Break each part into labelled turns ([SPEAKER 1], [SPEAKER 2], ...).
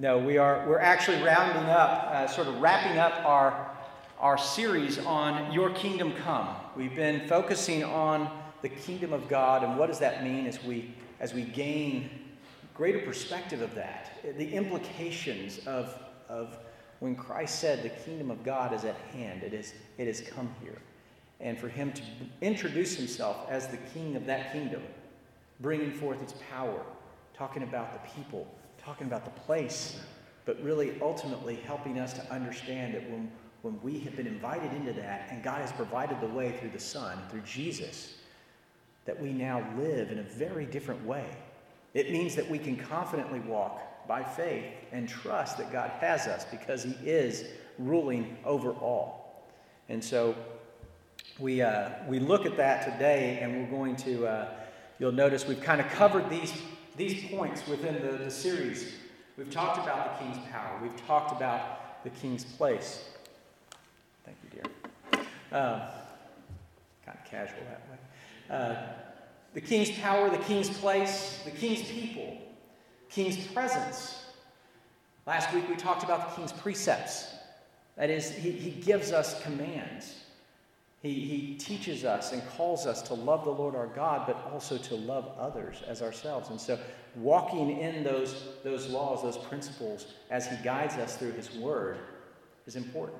[SPEAKER 1] No, we are, we're actually rounding up, uh, sort of wrapping up our, our series on Your Kingdom Come. We've been focusing on the kingdom of God and what does that mean as we, as we gain greater perspective of that, the implications of, of when Christ said the kingdom of God is at hand, it, is, it has come here. And for him to introduce himself as the king of that kingdom, bringing forth its power, talking about the people, talking about the place, but really ultimately helping us to understand that when, when we have been invited into that and God has provided the way through the Son, through Jesus, that we now live in a very different way. It means that we can confidently walk by faith and trust that God has us because He is ruling over all. And so we, uh, we look at that today, and we're going to, uh, you'll notice we've kind of covered these, these points within the, the series. We've talked about the king's power, we've talked about the king's place. Thank you, dear. Um, kind of casual that way. Uh, the king's power, the king's place, the king's people king's presence. Last week we talked about the king's precepts. That is, he, he gives us commands. He, he teaches us and calls us to love the Lord our God, but also to love others as ourselves. And so, walking in those, those laws, those principles, as He guides us through His Word, is important.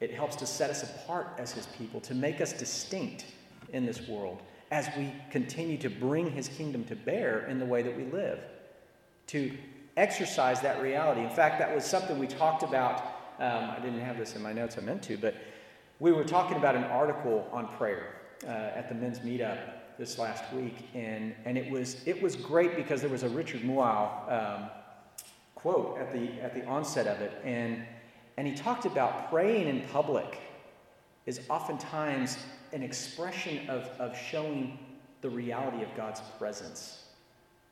[SPEAKER 1] It helps to set us apart as His people, to make us distinct in this world as we continue to bring His kingdom to bear in the way that we live to exercise that reality. In fact, that was something we talked about. Um, I didn't have this in my notes, I meant to, but we were talking about an article on prayer uh, at the men's meetup this last week, and, and it, was, it was great because there was a Richard Mouw um, quote at the, at the onset of it, and, and he talked about praying in public is oftentimes an expression of, of showing the reality of God's presence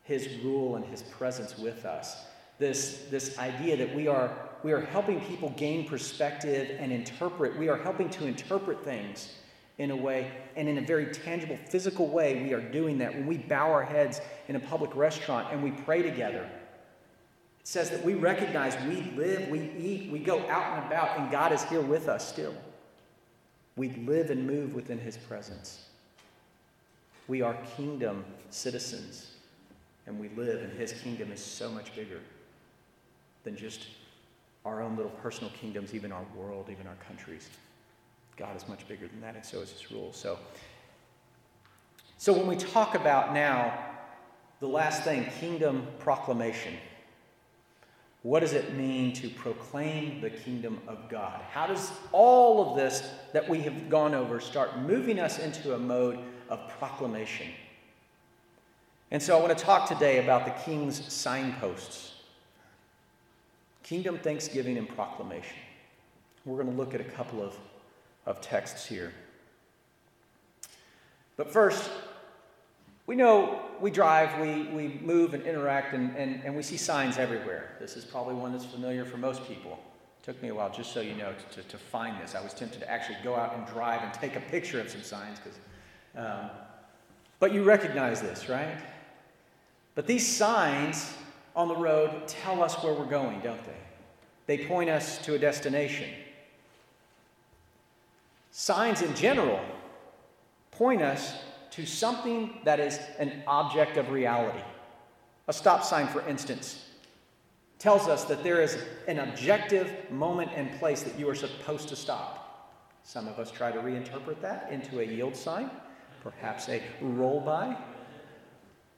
[SPEAKER 1] his rule and his presence with us. This, this idea that we are, we are helping people gain perspective and interpret, we are helping to interpret things in a way, and in a very tangible, physical way, we are doing that. When we bow our heads in a public restaurant and we pray together, it says that we recognize we live, we eat, we go out and about, and God is here with us still. We live and move within His presence. We are kingdom citizens and we live, and His kingdom is so much bigger than just our own little personal kingdoms, even our world, even our countries. God is much bigger than that, and so is His rule. So, so when we talk about now the last thing, kingdom proclamation, what does it mean to proclaim the kingdom of God? How does all of this that we have gone over start moving us into a mode of proclamation? And so I want to talk today about the king's signposts kingdom, thanksgiving, and proclamation. We're going to look at a couple of, of texts here. But first, we know we drive, we, we move and interact, and, and, and we see signs everywhere. This is probably one that's familiar for most people. It took me a while, just so you know, to, to find this. I was tempted to actually go out and drive and take a picture of some signs, because. Um, but you recognize this, right? But these signs on the road tell us where we're going, don't they? They point us to a destination. Signs in general point us to something that is an object of reality. A stop sign, for instance, tells us that there is an objective moment and place that you are supposed to stop. Some of us try to reinterpret that into a yield sign, perhaps a roll by,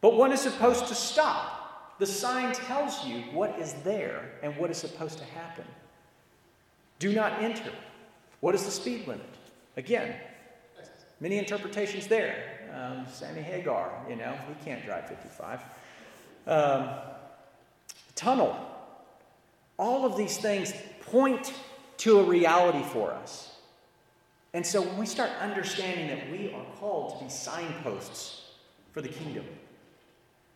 [SPEAKER 1] but one is supposed to stop. The sign tells you what is there and what is supposed to happen. Do not enter. What is the speed limit? Again, many interpretations there. Um, Sammy Hagar, you know, he can't drive 55. Um, tunnel. All of these things point to a reality for us. And so when we start understanding that we are called to be signposts for the kingdom,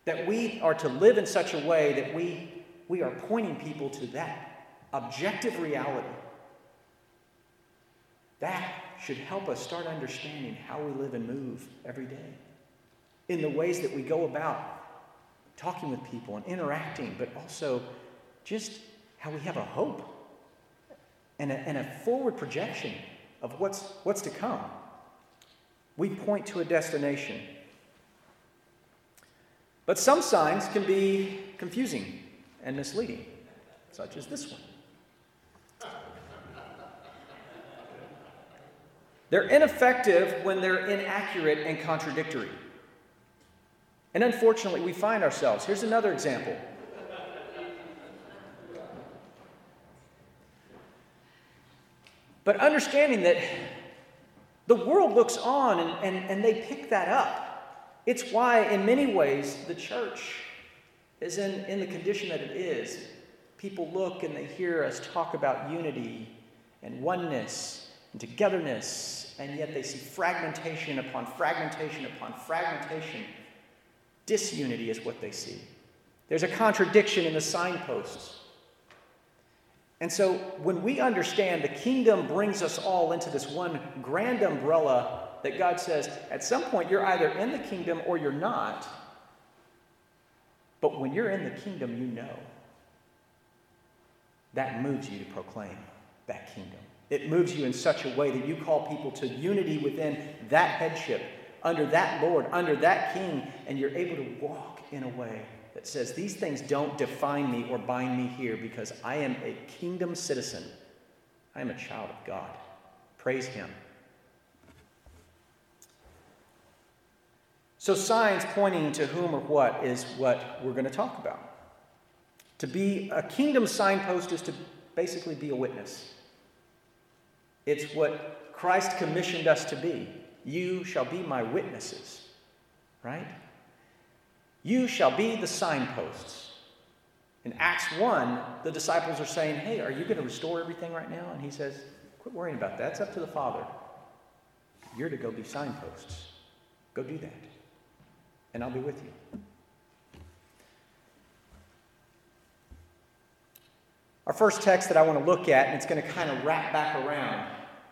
[SPEAKER 1] that we are to live in such a way that we, we are pointing people to that objective reality. That should help us start understanding how we live and move every day. In the ways that we go about talking with people and interacting, but also just how we have a hope and a, and a forward projection of what's, what's to come. We point to a destination. But some signs can be confusing and misleading, such as this one. They're ineffective when they're inaccurate and contradictory. And unfortunately, we find ourselves. Here's another example. But understanding that the world looks on and, and, and they pick that up. It's why, in many ways, the church is in, in the condition that it is. People look and they hear us talk about unity and oneness and togetherness, and yet they see fragmentation upon fragmentation upon fragmentation. Disunity is what they see. There's a contradiction in the signposts. And so when we understand the kingdom brings us all into this one grand umbrella that God says, at some point you're either in the kingdom or you're not. But when you're in the kingdom, you know. That moves you to proclaim that kingdom. It moves you in such a way that you call people to unity within that headship, under that Lord, under that King, and you're able to walk in a way that says, These things don't define me or bind me here because I am a kingdom citizen. I am a child of God. Praise Him. So, signs pointing to whom or what is what we're going to talk about. To be a kingdom signpost is to basically be a witness. It's what Christ commissioned us to be. You shall be my witnesses, right? You shall be the signposts. In Acts 1, the disciples are saying, Hey, are you going to restore everything right now? And he says, Quit worrying about that. It's up to the Father. You're to go be signposts. Go do that. And I'll be with you. Our first text that I want to look at, and it's going to kind of wrap back around,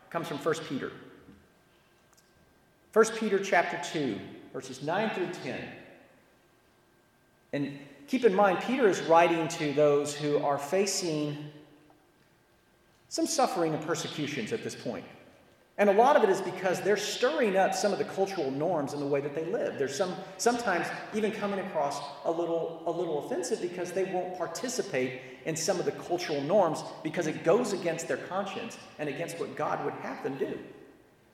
[SPEAKER 1] comes from 1 Peter. 1 Peter chapter 2, verses 9 through 10. And keep in mind, Peter is writing to those who are facing some suffering and persecutions at this point. And a lot of it is because they're stirring up some of the cultural norms in the way that they live. There's some sometimes even coming across a little a little offensive because they won't participate in some of the cultural norms because it goes against their conscience and against what God would have them do.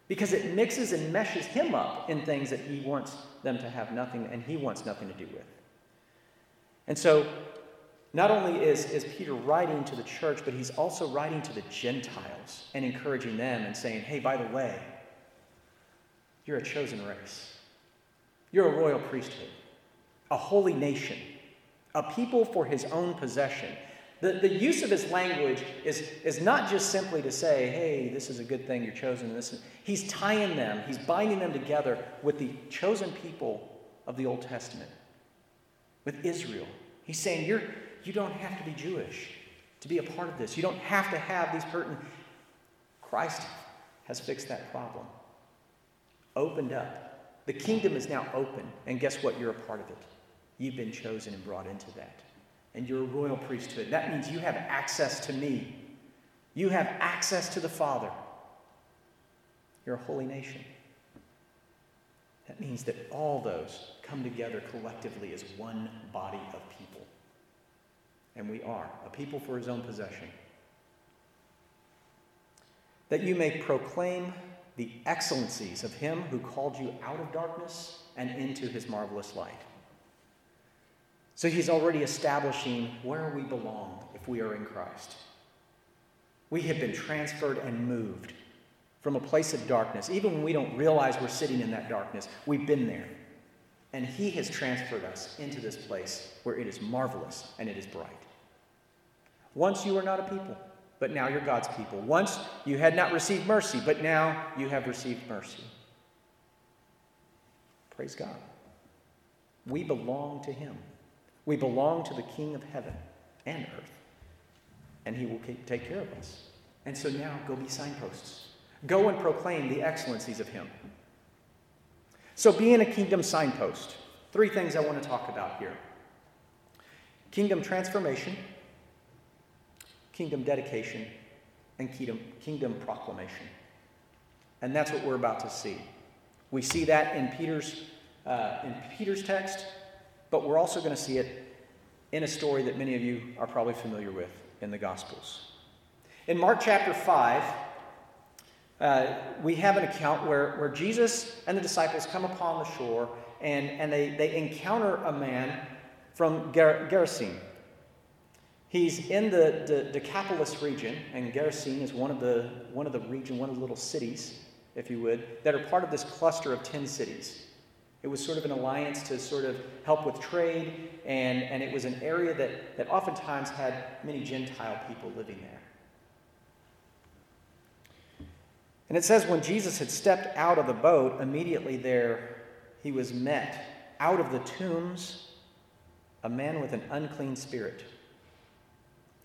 [SPEAKER 1] Because it mixes and meshes him up in things that he wants them to have nothing and he wants nothing to do with. And so, not only is, is Peter writing to the church, but he's also writing to the Gentiles and encouraging them and saying, hey, by the way, you're a chosen race. You're a royal priesthood, a holy nation, a people for his own possession. The, the use of his language is, is not just simply to say, hey, this is a good thing, you're chosen. This is, he's tying them, he's binding them together with the chosen people of the Old Testament with Israel. He's saying you're, you don't have to be Jewish to be a part of this. You don't have to have these certain. Christ has fixed that problem. Opened up. The kingdom is now open. And guess what? You're a part of it. You've been chosen and brought into that. And you're a royal priesthood. That means you have access to me. You have access to the Father. You're a holy nation. That means that all those come together collectively as one body of people. And we are a people for his own possession. That you may proclaim the excellencies of him who called you out of darkness and into his marvelous light. So he's already establishing where we belong if we are in Christ. We have been transferred and moved from a place of darkness. Even when we don't realize we're sitting in that darkness, we've been there. And He has transferred us into this place where it is marvelous and it is bright. Once you were not a people, but now you're God's people. Once you had not received mercy, but now you have received mercy. Praise God. We belong to Him. We belong to the King of heaven and earth. And He will take care of us. And so now go be signposts. Go and proclaim the excellencies of Him. So, being a kingdom signpost, three things I want to talk about here kingdom transformation, kingdom dedication, and kingdom, kingdom proclamation. And that's what we're about to see. We see that in Peter's, uh, in Peter's text, but we're also going to see it in a story that many of you are probably familiar with in the Gospels. In Mark chapter 5, uh, we have an account where, where Jesus and the disciples come upon the shore and, and they, they encounter a man from Ger- Gerasene. He's in the, the Decapolis region, and Gerasene is one of the one of the region, one of the little cities, if you would, that are part of this cluster of ten cities. It was sort of an alliance to sort of help with trade, and, and it was an area that, that oftentimes had many Gentile people living there. And it says when Jesus had stepped out of the boat, immediately there he was met out of the tombs a man with an unclean spirit.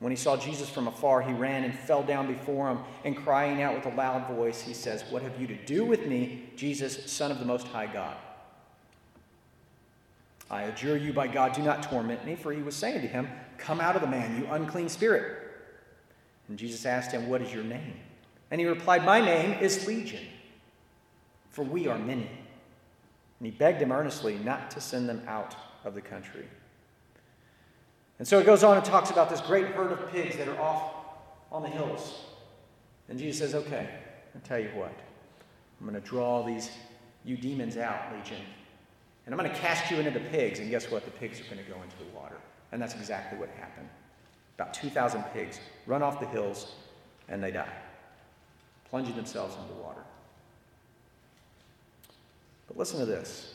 [SPEAKER 1] When he saw Jesus from afar, he ran and fell down before him, and crying out with a loud voice, he says, What have you to do with me, Jesus, Son of the Most High God? I adjure you by God, do not torment me, for he was saying to him, Come out of the man, you unclean spirit. And Jesus asked him, What is your name? And he replied, My name is Legion, for we are many. And he begged him earnestly not to send them out of the country. And so it goes on and talks about this great herd of pigs that are off on the hills. And Jesus says, Okay, I'll tell you what. I'm going to draw these, you demons out, Legion. And I'm going to cast you into the pigs. And guess what? The pigs are going to go into the water. And that's exactly what happened. About 2,000 pigs run off the hills and they die, plunging themselves into the water. But listen to this.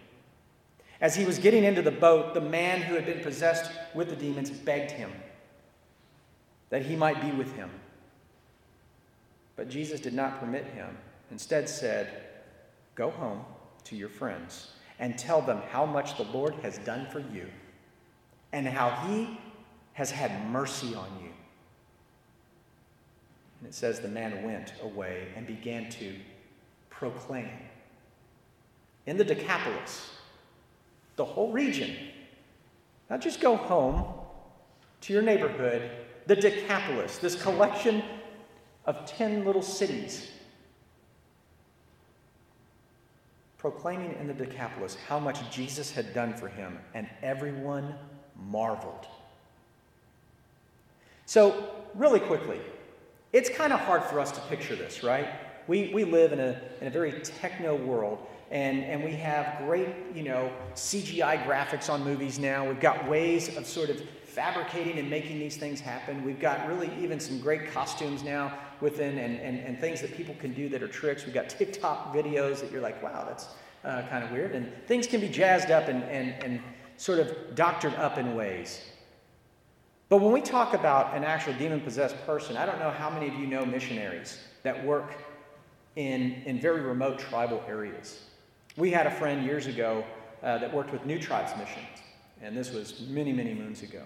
[SPEAKER 1] As he was getting into the boat, the man who had been possessed with the demons begged him that he might be with him. But Jesus did not permit him. Instead, said, Go home to your friends and tell them how much the Lord has done for you and how he has had mercy on you. And it says the man went away and began to proclaim in the Decapolis the whole region. Not just go home to your neighborhood, the Decapolis, this collection of 10 little cities, proclaiming in the Decapolis how much Jesus had done for him, and everyone marveled. So, really quickly, it's kind of hard for us to picture this, right? We, we live in a, in a very techno world and, and we have great, you know, CGI graphics on movies now. We've got ways of sort of fabricating and making these things happen. We've got really even some great costumes now within and, and, and things that people can do that are tricks. We've got TikTok videos that you're like, wow, that's uh, kind of weird. And things can be jazzed up and, and, and sort of doctored up in ways. But when we talk about an actual demon possessed person, I don't know how many of you know missionaries that work in, in very remote tribal areas. We had a friend years ago uh, that worked with New Tribes Missions, and this was many, many moons ago.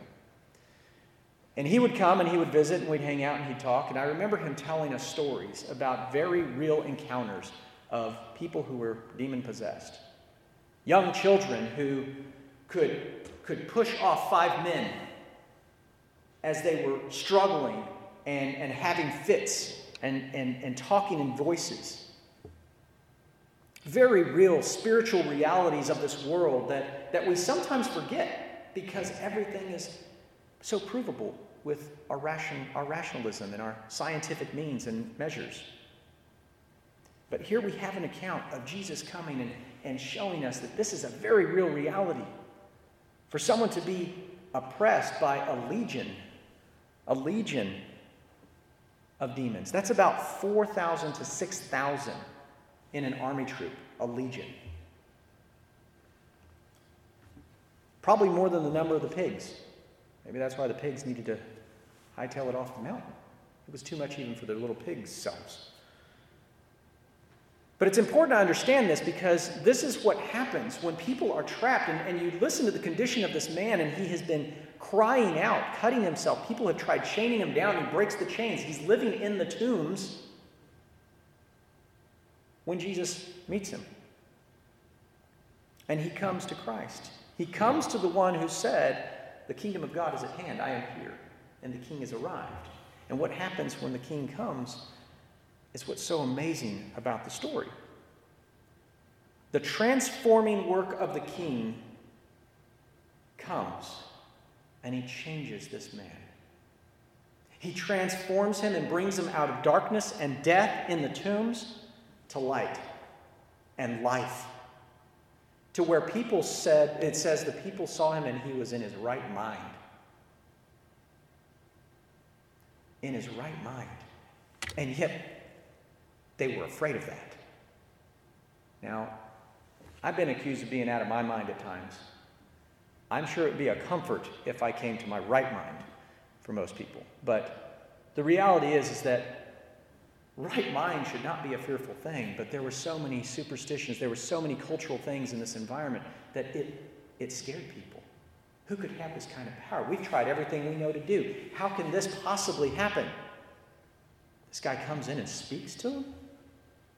[SPEAKER 1] And he would come and he would visit, and we'd hang out and he'd talk. And I remember him telling us stories about very real encounters of people who were demon possessed. Young children who could, could push off five men as they were struggling and, and having fits and, and, and talking in voices very real spiritual realities of this world that, that we sometimes forget because everything is so provable with our, ration, our rationalism and our scientific means and measures. But here we have an account of Jesus coming and, and showing us that this is a very real reality. For someone to be oppressed by a legion, a legion of demons, that's about 4,000 to 6,000 in an army troop, a legion. Probably more than the number of the pigs. Maybe that's why the pigs needed to hightail it off the mountain. It was too much even for their little pigs' selves. But it's important to understand this because this is what happens when people are trapped. And, and, you listen to the condition of this man, and he has been crying out, cutting himself. People have tried chaining him down. He breaks the chains. He's living in the tombs when Jesus meets him. And he comes to Christ. He comes to the one who said, The kingdom of God is at hand. I am here. And the king has arrived. And what happens when the king comes is what's so amazing about the story. The transforming work of the king comes and he changes this man. He transforms him and brings him out of darkness and death in the tombs to light and life. To where people said, it says the people saw him and he was in his right mind. In his right mind. And yet, they were afraid of that. Now, I've been accused of being out of my mind at times. I'm sure it would be a comfort if I came to my right mind for most people. But the reality is, is that right mind should not be a fearful thing, but there were so many superstitions, there were so many cultural things in this environment that it, it scared people. Who could have this kind of power? We've tried everything we know to do. How can this possibly happen? This guy comes in and speaks to him?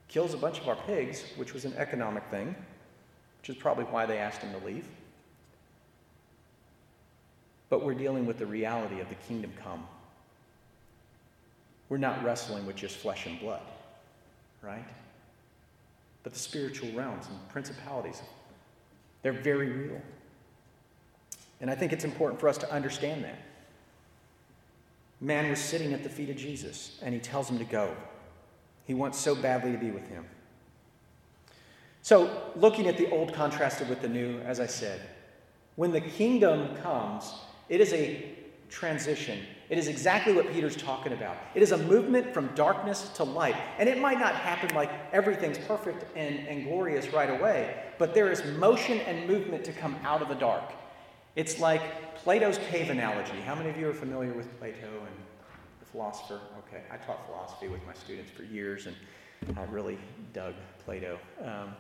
[SPEAKER 1] kills a bunch of our pigs, which was an economic thing, which is probably why they asked him to leave. But we're dealing with the reality of the kingdom come. We're not wrestling with just flesh and blood, right? But the spiritual realms and principalities, they're very real. And I think it's important for us to understand that. Man was sitting at the feet of Jesus, and he tells him to go. He wants so badly to be with him. So, looking at the old contrasted with the new, as I said, when the kingdom comes, it is a transition. It is exactly what Peter's talking about. It is a movement from darkness to light. And it might not happen like everything's perfect and, and glorious right away, but there is motion and movement to come out of the dark. It's like Plato's cave analogy. How many of you are familiar with Plato and the philosopher. Okay, I taught philosophy with my students for years, and I really dug Plato. Um,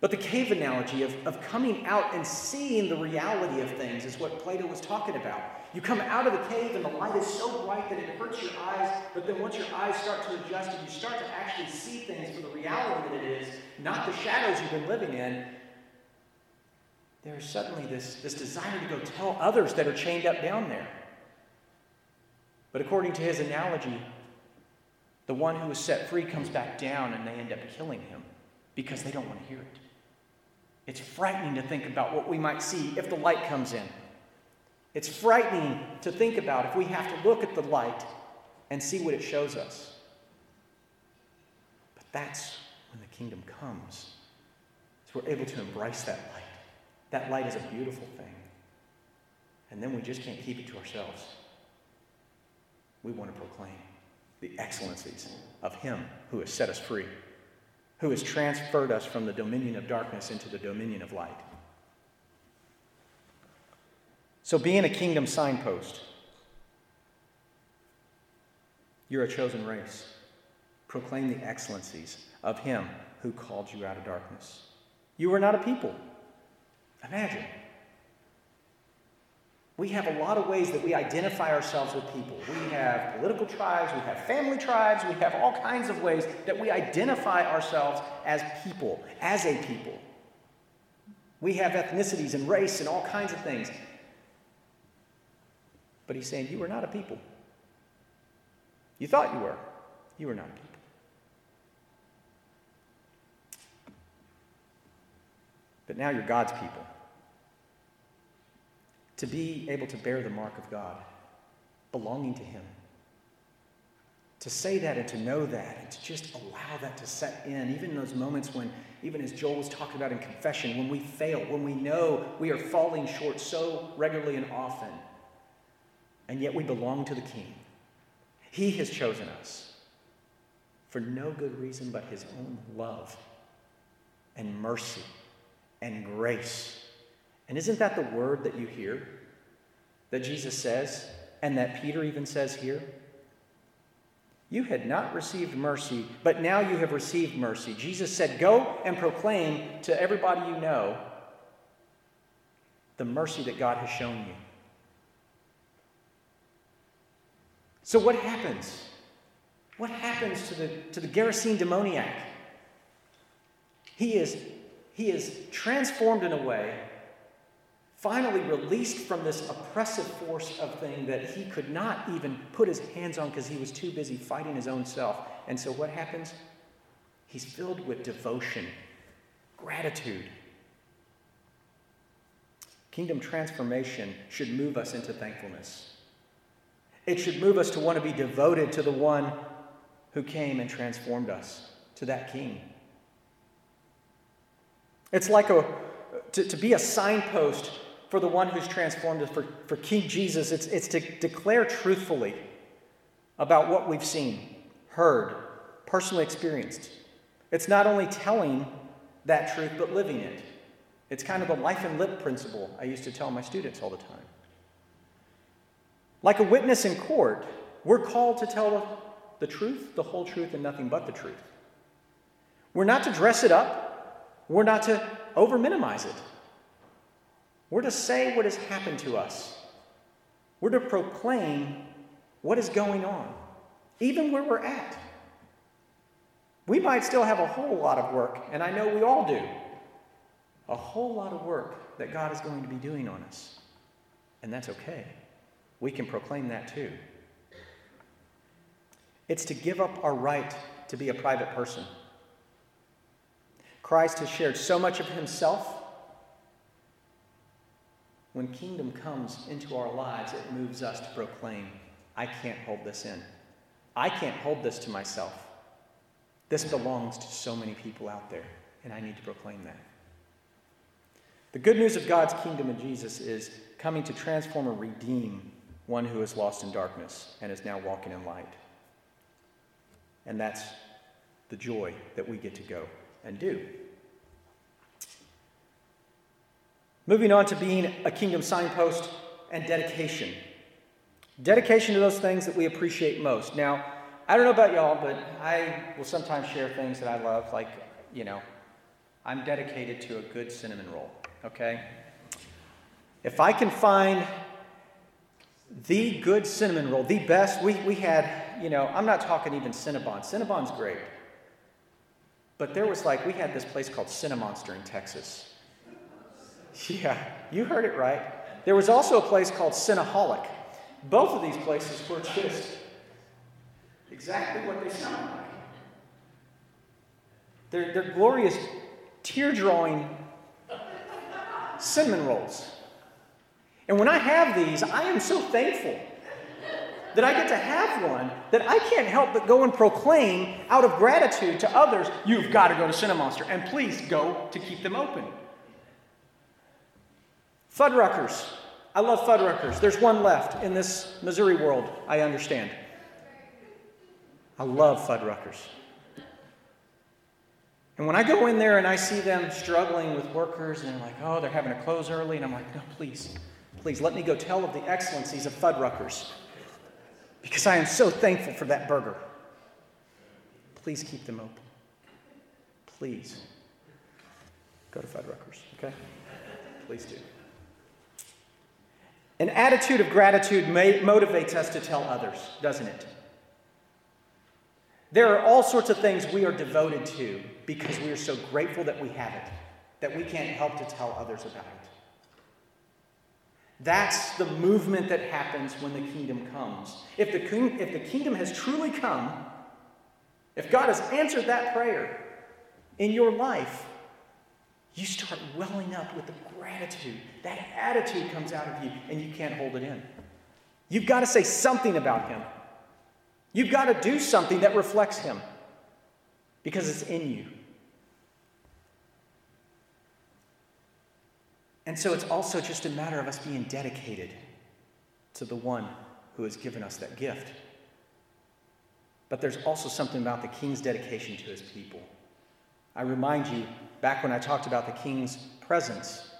[SPEAKER 1] but the cave analogy of, of coming out and seeing the reality of things is what Plato was talking about. You come out of the cave and the light is so bright that it hurts your eyes, but then once your eyes start to adjust and you start to actually see things for the reality that it is, not the shadows you've been living in, there's suddenly this, this desire to go tell others that are chained up down there. But according to his analogy, the one who is set free comes back down and they end up killing him because they don't want to hear it. It's frightening to think about what we might see if the light comes in. It's frightening to think about if we have to look at the light and see what it shows us. But that's when the kingdom comes. So we're able to embrace that light. That light is a beautiful thing. And then we just can't keep it to ourselves we want to proclaim the excellencies of Him who has set us free, who has transferred us from the dominion of darkness into the dominion of light. So, being a kingdom signpost, you're a chosen race. Proclaim the excellencies of Him who called you out of darkness. You are not a people. Imagine we have a lot of ways that we identify ourselves with people. We have political tribes, we have family tribes, we have all kinds of ways that we identify ourselves as people, as a people. We have ethnicities and race and all kinds of things. But he's saying, You are not a people. You thought you were. You are not a people. But now you're God's people to be able to bear the mark of God, belonging to Him. to say that and to know that and to just allow that to set in, even in those moments when, even as Joel was talking about in confession, when we fail, when we know we are falling short so regularly and often, and yet we belong to the King. He has chosen us for no good reason but his own love and mercy and grace. And isn't that the word that you hear that Jesus says and that Peter even says here? You had not received mercy, but now you have received mercy. Jesus said, Go and proclaim to everybody you know the mercy that God has shown you. So, what happens? What happens to the, to the Gerasene demoniac? He is, he is transformed in a way finally released from this oppressive force of thing that he could not even put his hands on because he was too busy fighting his own self. And so what happens? He's filled with devotion, gratitude. Kingdom transformation should move us into thankfulness. It should move us to want to be devoted to the one who came and transformed us, to that king. It's like a, to, to be a signpost for the one who's transformed us, for, for King Jesus, it's, it's to declare truthfully about what we've seen, heard, personally experienced. It's not only telling that truth, but living it. It's kind of the life and lip principle I used to tell my students all the time. Like a witness in court, we're called to tell the truth, the whole truth, and nothing but the truth. We're not to dress it up, we're not to over minimize it. We're to say what has happened to us. We're to proclaim what is going on, even where we're at. We might still have a whole lot of work, and I know we all do. A whole lot of work that God is going to be doing on us. And that's okay. We can proclaim that too. It's to give up our right to be a private person. Christ has shared so much of himself when kingdom comes into our lives, it moves us to proclaim, I can't hold this in. I can't hold this to myself. This belongs to so many people out there, and I need to proclaim that. The good news of God's kingdom in Jesus is coming to transform and redeem one who is lost in darkness and is now walking in light. And that's the joy that we get to go and do. Moving on to being a kingdom signpost and dedication. Dedication to those things that we appreciate most. Now, I don't know about y'all, but I will sometimes share things that I love, like, you know, I'm dedicated to a good cinnamon roll, okay? If I can find the good cinnamon roll, the best, we, we had, you know, I'm not talking even Cinnabon. Cinnabon's great. But there was like, we had this place called Cinemonster in Texas. Yeah, you heard it right. There was also a place called Cinnaholic. Both of these places were just exactly what they sound like. They're, they're glorious, tear drawing cinnamon rolls. And when I have these, I am so thankful that I get to have one that I can't help but go and proclaim out of gratitude to others, you've got to go to Cinemonster, and please go to keep them open. Fuddruckers. I love Fuddruckers. There's one left in this Missouri world, I understand. I love Fuddruckers. And when I go in there and I see them struggling with workers and they're like, oh, they're having to close early, and I'm like, no, please, please let me go tell of the excellencies of Fuddruckers because I am so thankful for that burger. Please keep them open. Please go to Fuddruckers, okay? Please do. An attitude of gratitude motivates us to tell others, doesn't it? There are all sorts of things we are devoted to because we are so grateful that we have it, that we can't help to tell others about it. That's the movement that happens when the kingdom comes. If the, if the kingdom has truly come, if God has answered that prayer in your life, you start welling up with the gratitude. That attitude comes out of you, and you can't hold it in. You've got to say something about Him. You've got to do something that reflects Him because it's in you. And so it's also just a matter of us being dedicated to the one who has given us that gift. But there's also something about the king's dedication to his people. I remind you, back when I talked about the king's presence,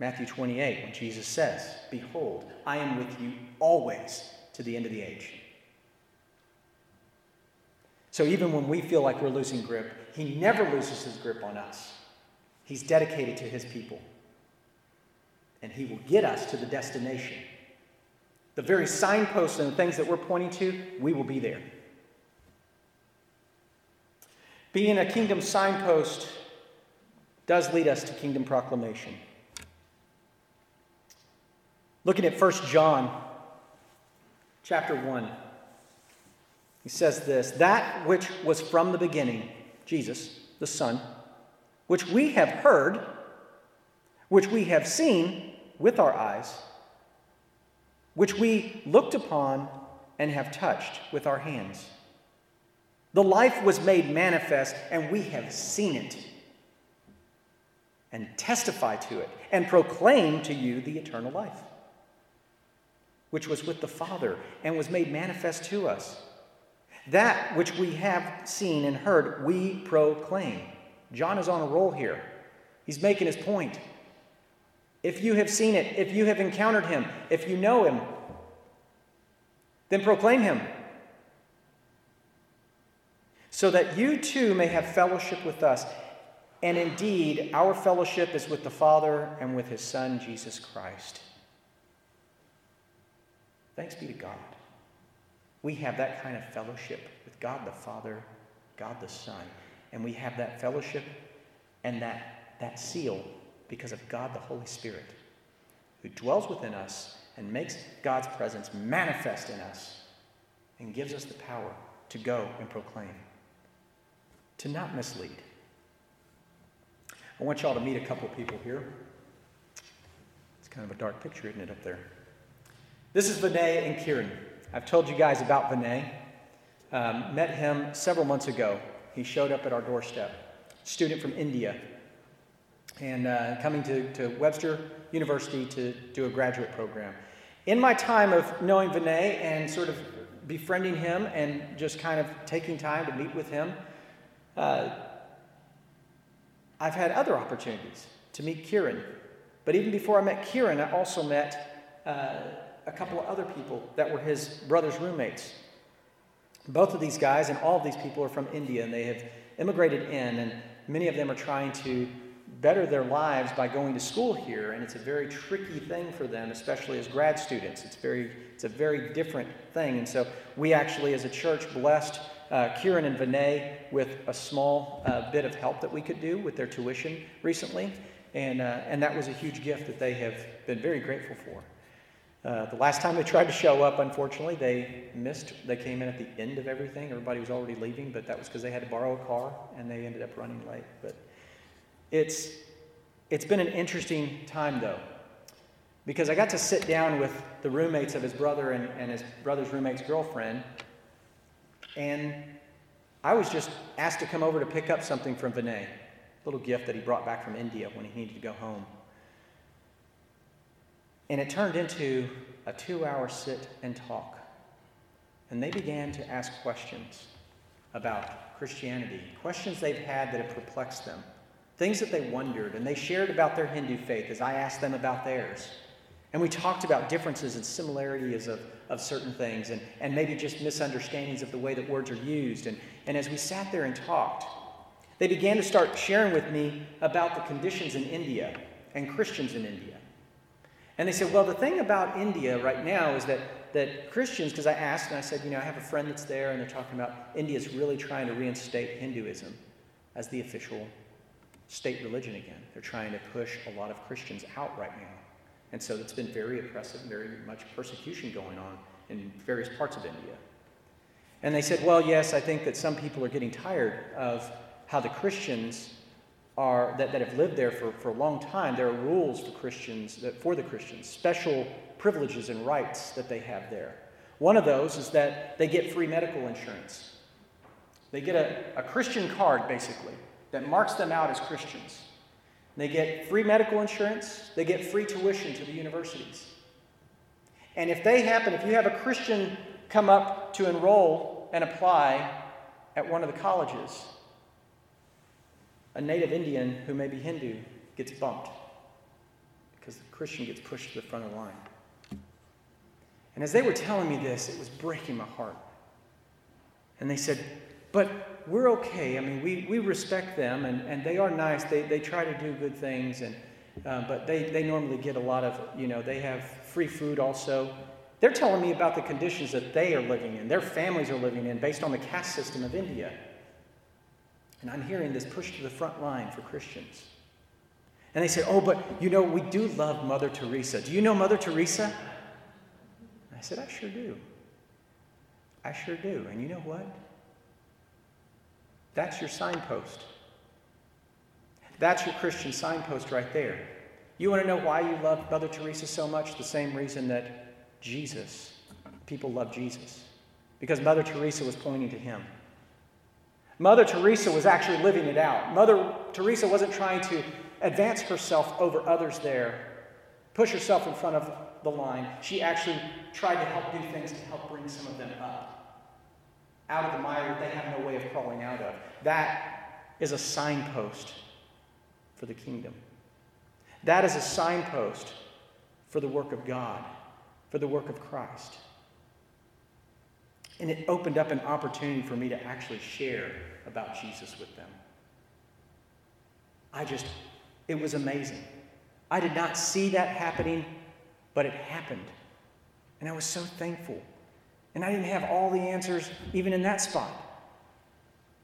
[SPEAKER 1] Matthew 28, when Jesus says, Behold, I am with you always to the end of the age. So even when we feel like we're losing grip, he never loses his grip on us. He's dedicated to his people and He will get us to the destination. The very signposts and the things that we're pointing to, we will be there. Being a kingdom signpost does lead us to kingdom proclamation. Looking at 1 John chapter 1, he says this That which was from the beginning, Jesus, the Son, which we have heard, which we have seen, with our eyes, which we looked upon and have touched with our hands. The life was made manifest, and we have seen it, and testify to it, and proclaim to you the eternal life, which was with the Father and was made manifest to us. That which we have seen and heard, we proclaim. John is on a roll here. He's making his point. If you have seen it, if you have encountered him, if you know him, then proclaim him. So that you too may have fellowship with us. And indeed, our fellowship is with the Father and with his Son, Jesus Christ. Thanks be to God. We have that kind of fellowship with God the Father, God the Son. And we have that fellowship and that, that seal because of God the Holy Spirit, who dwells within us and makes God's presence manifest in us and gives us the power to go and proclaim, to not mislead. I want y'all to meet a couple people here. It's kind of a dark picture, isn't it, up there? This is Vinay and Kieran. I've told you guys about Vinay. Um, met him several months ago. He showed up at our doorstep. Student from India, and uh, coming to, to Webster University to do a graduate program. In my time of knowing Vinay and sort of befriending him and just kind of taking time to meet with him, uh, I've had other opportunities to meet Kieran. But even before I met Kieran, I also met uh, a couple of other people that were his brother's roommates. Both of these guys and all of these people are from India and they have immigrated in, and many of them are trying to better their lives by going to school here, and it's a very tricky thing for them, especially as grad students. It's, very, it's a very different thing. And so we actually, as a church, blessed uh, Kieran and Vinay with a small uh, bit of help that we could do with their tuition recently. And, uh, and that was a huge gift that they have been very grateful for. Uh, the last time they tried to show up, unfortunately, they missed. They came in at the end of everything. Everybody was already leaving, but that was because they had to borrow a car and they ended up running late. But it's, it's been an interesting time, though, because I got to sit down with the roommates of his brother and, and his brother's roommate's girlfriend, and I was just asked to come over to pick up something from Vinay, a little gift that he brought back from India when he needed to go home. And it turned into a two hour sit and talk. And they began to ask questions about Christianity, questions they've had that have perplexed them things that they wondered, and they shared about their Hindu faith as I asked them about theirs. And we talked about differences and similarities of, of certain things and, and maybe just misunderstandings of the way that words are used. And, and as we sat there and talked, they began to start sharing with me about the conditions in India and Christians in India. And they said, well, the thing about India right now is that, that Christians, because I asked and I said, you know, I have a friend that's there and they're talking about India's really trying to reinstate Hinduism as the official state religion again. They're trying to push a lot of Christians out right now. And so it's been very oppressive, very much persecution going on in various parts of India. And they said, well, yes, I think that some people are getting tired of how the Christians are, that, that have lived there for, for a long time. There are rules for Christians, that, for the Christians, special privileges and rights that they have there. One of those is that they get free medical insurance. They get a, a Christian card, basically, that marks them out as Christians. They get free medical insurance, they get free tuition to the universities. And if they happen, if you have a Christian come up to enroll and apply at one of the colleges, a native Indian who may be Hindu gets bumped because the Christian gets pushed to the front of the line. And as they were telling me this, it was breaking my heart. And they said, But we're okay. I mean, we, we respect them, and, and they are nice. They, they try to do good things, and, uh, but they, they normally get a lot of, you know, they have free food also. They're telling me about the conditions that they are living in, their families are living in, based on the caste system of India. And I'm hearing this pushed to the front line for Christians. And they say, Oh, but you know, we do love Mother Teresa. Do you know Mother Teresa? I said, I sure do. I sure do. And you know what? That's your signpost. That's your Christian signpost right there. You want to know why you love Mother Teresa so much? The same reason that Jesus, people love Jesus. Because Mother Teresa was pointing to him. Mother Teresa was actually living it out. Mother Teresa wasn't trying to advance herself over others there, push herself in front of the line. She actually tried to help do things to help bring some of them up out of the mire that they have no way of crawling out of. That is a signpost for the kingdom. That is a signpost for the work of God, for the work of Christ. And it opened up an opportunity for me to actually share about Jesus with them. I just, it was amazing. I did not see that happening, but it happened. And I was so thankful. And I didn't have all the answers even in that spot.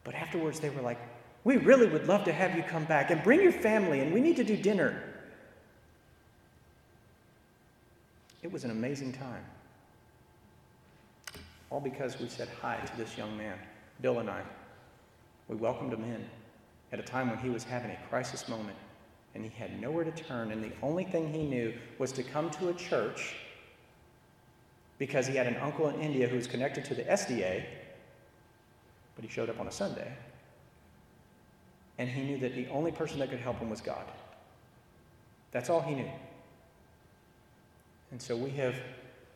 [SPEAKER 1] But afterwards, they were like, We really would love to have you come back and bring your family, and we need to do dinner. It was an amazing time. All because we said hi to this young man, Bill and I. We welcomed him in at a time when he was having a crisis moment and he had nowhere to turn, and the only thing he knew was to come to a church because he had an uncle in India who was connected to the SDA, but he showed up on a Sunday. And he knew that the only person that could help him was God. That's all he knew. And so we have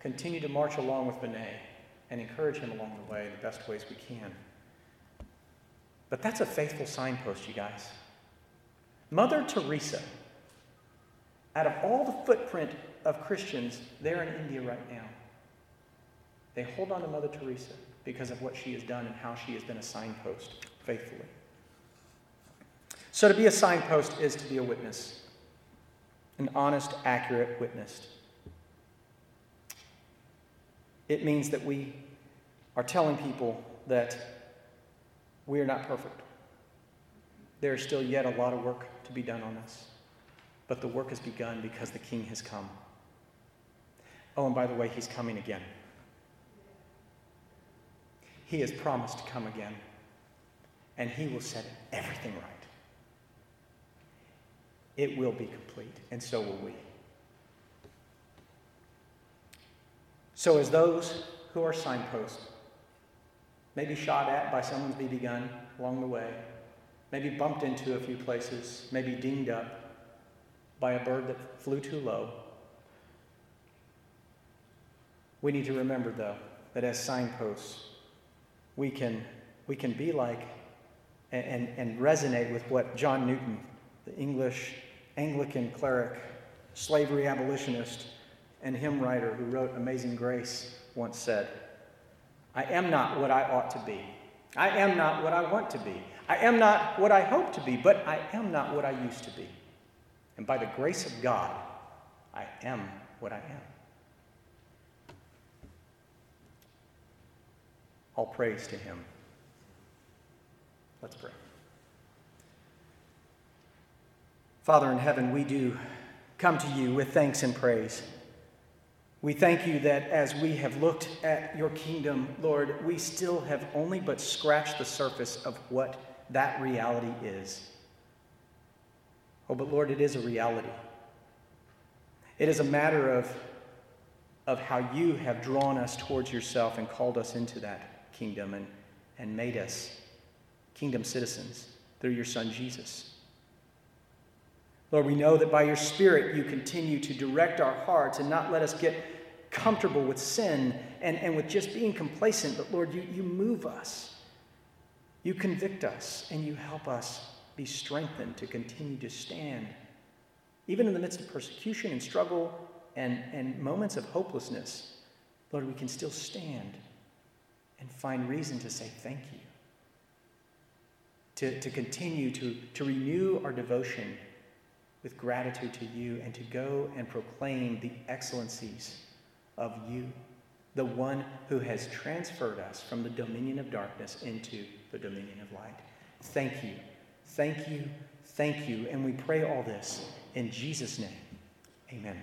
[SPEAKER 1] continued to march along with Benet and encourage him along the way in the best ways we can. But that's a faithful signpost, you guys. Mother Teresa, out of all the footprint of Christians there in India right now, they hold on to Mother Teresa because of what she has done and how she has been a signpost faithfully. So, to be a signpost is to be a witness, an honest, accurate witness. It means that we are telling people that we are not perfect. There is still yet a lot of work to be done on us, but the work has begun because the King has come. Oh, and by the way, he's coming again. He has promised to come again, and He will set everything right. It will be complete, and so will we. So, as those who are signposts, maybe shot at by someone's BB gun along the way, maybe bumped into a few places, maybe dinged up by a bird that flew too low. We need to remember, though, that as signposts, we can, we can be like and, and resonate with what John Newton, the English Anglican cleric, slavery abolitionist, and hymn writer who wrote Amazing Grace, once said I am not what I ought to be. I am not what I want to be. I am not what I hope to be, but I am not what I used to be. And by the grace of God, I am what I am. All praise to him. Let's pray. Father in heaven, we do come to you with thanks and praise. We thank you that as we have looked at your kingdom, Lord, we still have only but scratched the surface of what that reality is. Oh, but Lord, it is a reality. It is a matter of of how you have drawn us towards yourself and called us into that kingdom and, and made us kingdom citizens through your Son Jesus. Lord, we know that by your Spirit you continue to direct our hearts and not let us get comfortable with sin and, and with just being complacent, but Lord, you, you move us. You convict us and you help us be strengthened to continue to stand. Even in the midst of persecution and struggle and, and moments of hopelessness, Lord, we can still stand and find reason to say thank you. To, to continue to, to renew our devotion with gratitude to you and to go and proclaim the excellencies of you, the one who has transferred us from the dominion of darkness into the dominion of light. Thank you. Thank you. Thank you. And we pray all this in Jesus' name. Amen.